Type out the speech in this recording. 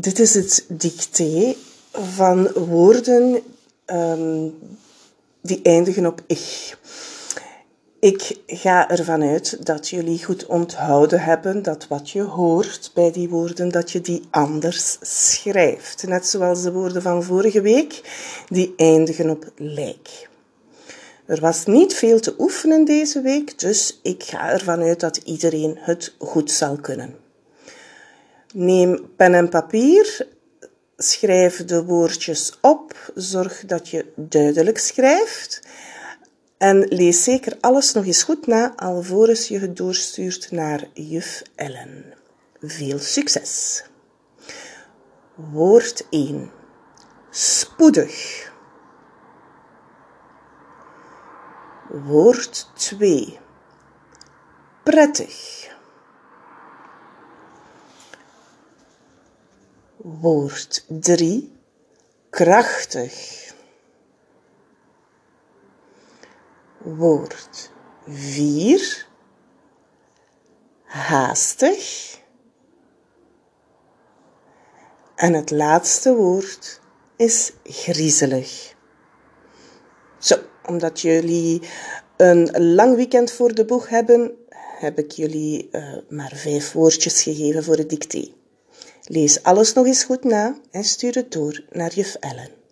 Dit is het dicté van woorden um, die eindigen op ich. Ik ga ervan uit dat jullie goed onthouden hebben dat wat je hoort bij die woorden, dat je die anders schrijft. Net zoals de woorden van vorige week, die eindigen op lijk. Er was niet veel te oefenen deze week, dus ik ga ervan uit dat iedereen het goed zal kunnen. Neem pen en papier, schrijf de woordjes op, zorg dat je duidelijk schrijft en lees zeker alles nog eens goed na alvorens je het doorstuurt naar juf Ellen. Veel succes! Woord 1. Spoedig. Woord 2. Prettig. Woord 3. Krachtig. Woord 4. Haastig. En het laatste woord is griezelig. Zo, omdat jullie een lang weekend voor de boeg hebben, heb ik jullie uh, maar vijf woordjes gegeven voor het dicté. Lees alles nog eens goed na en stuur het door naar juf Ellen.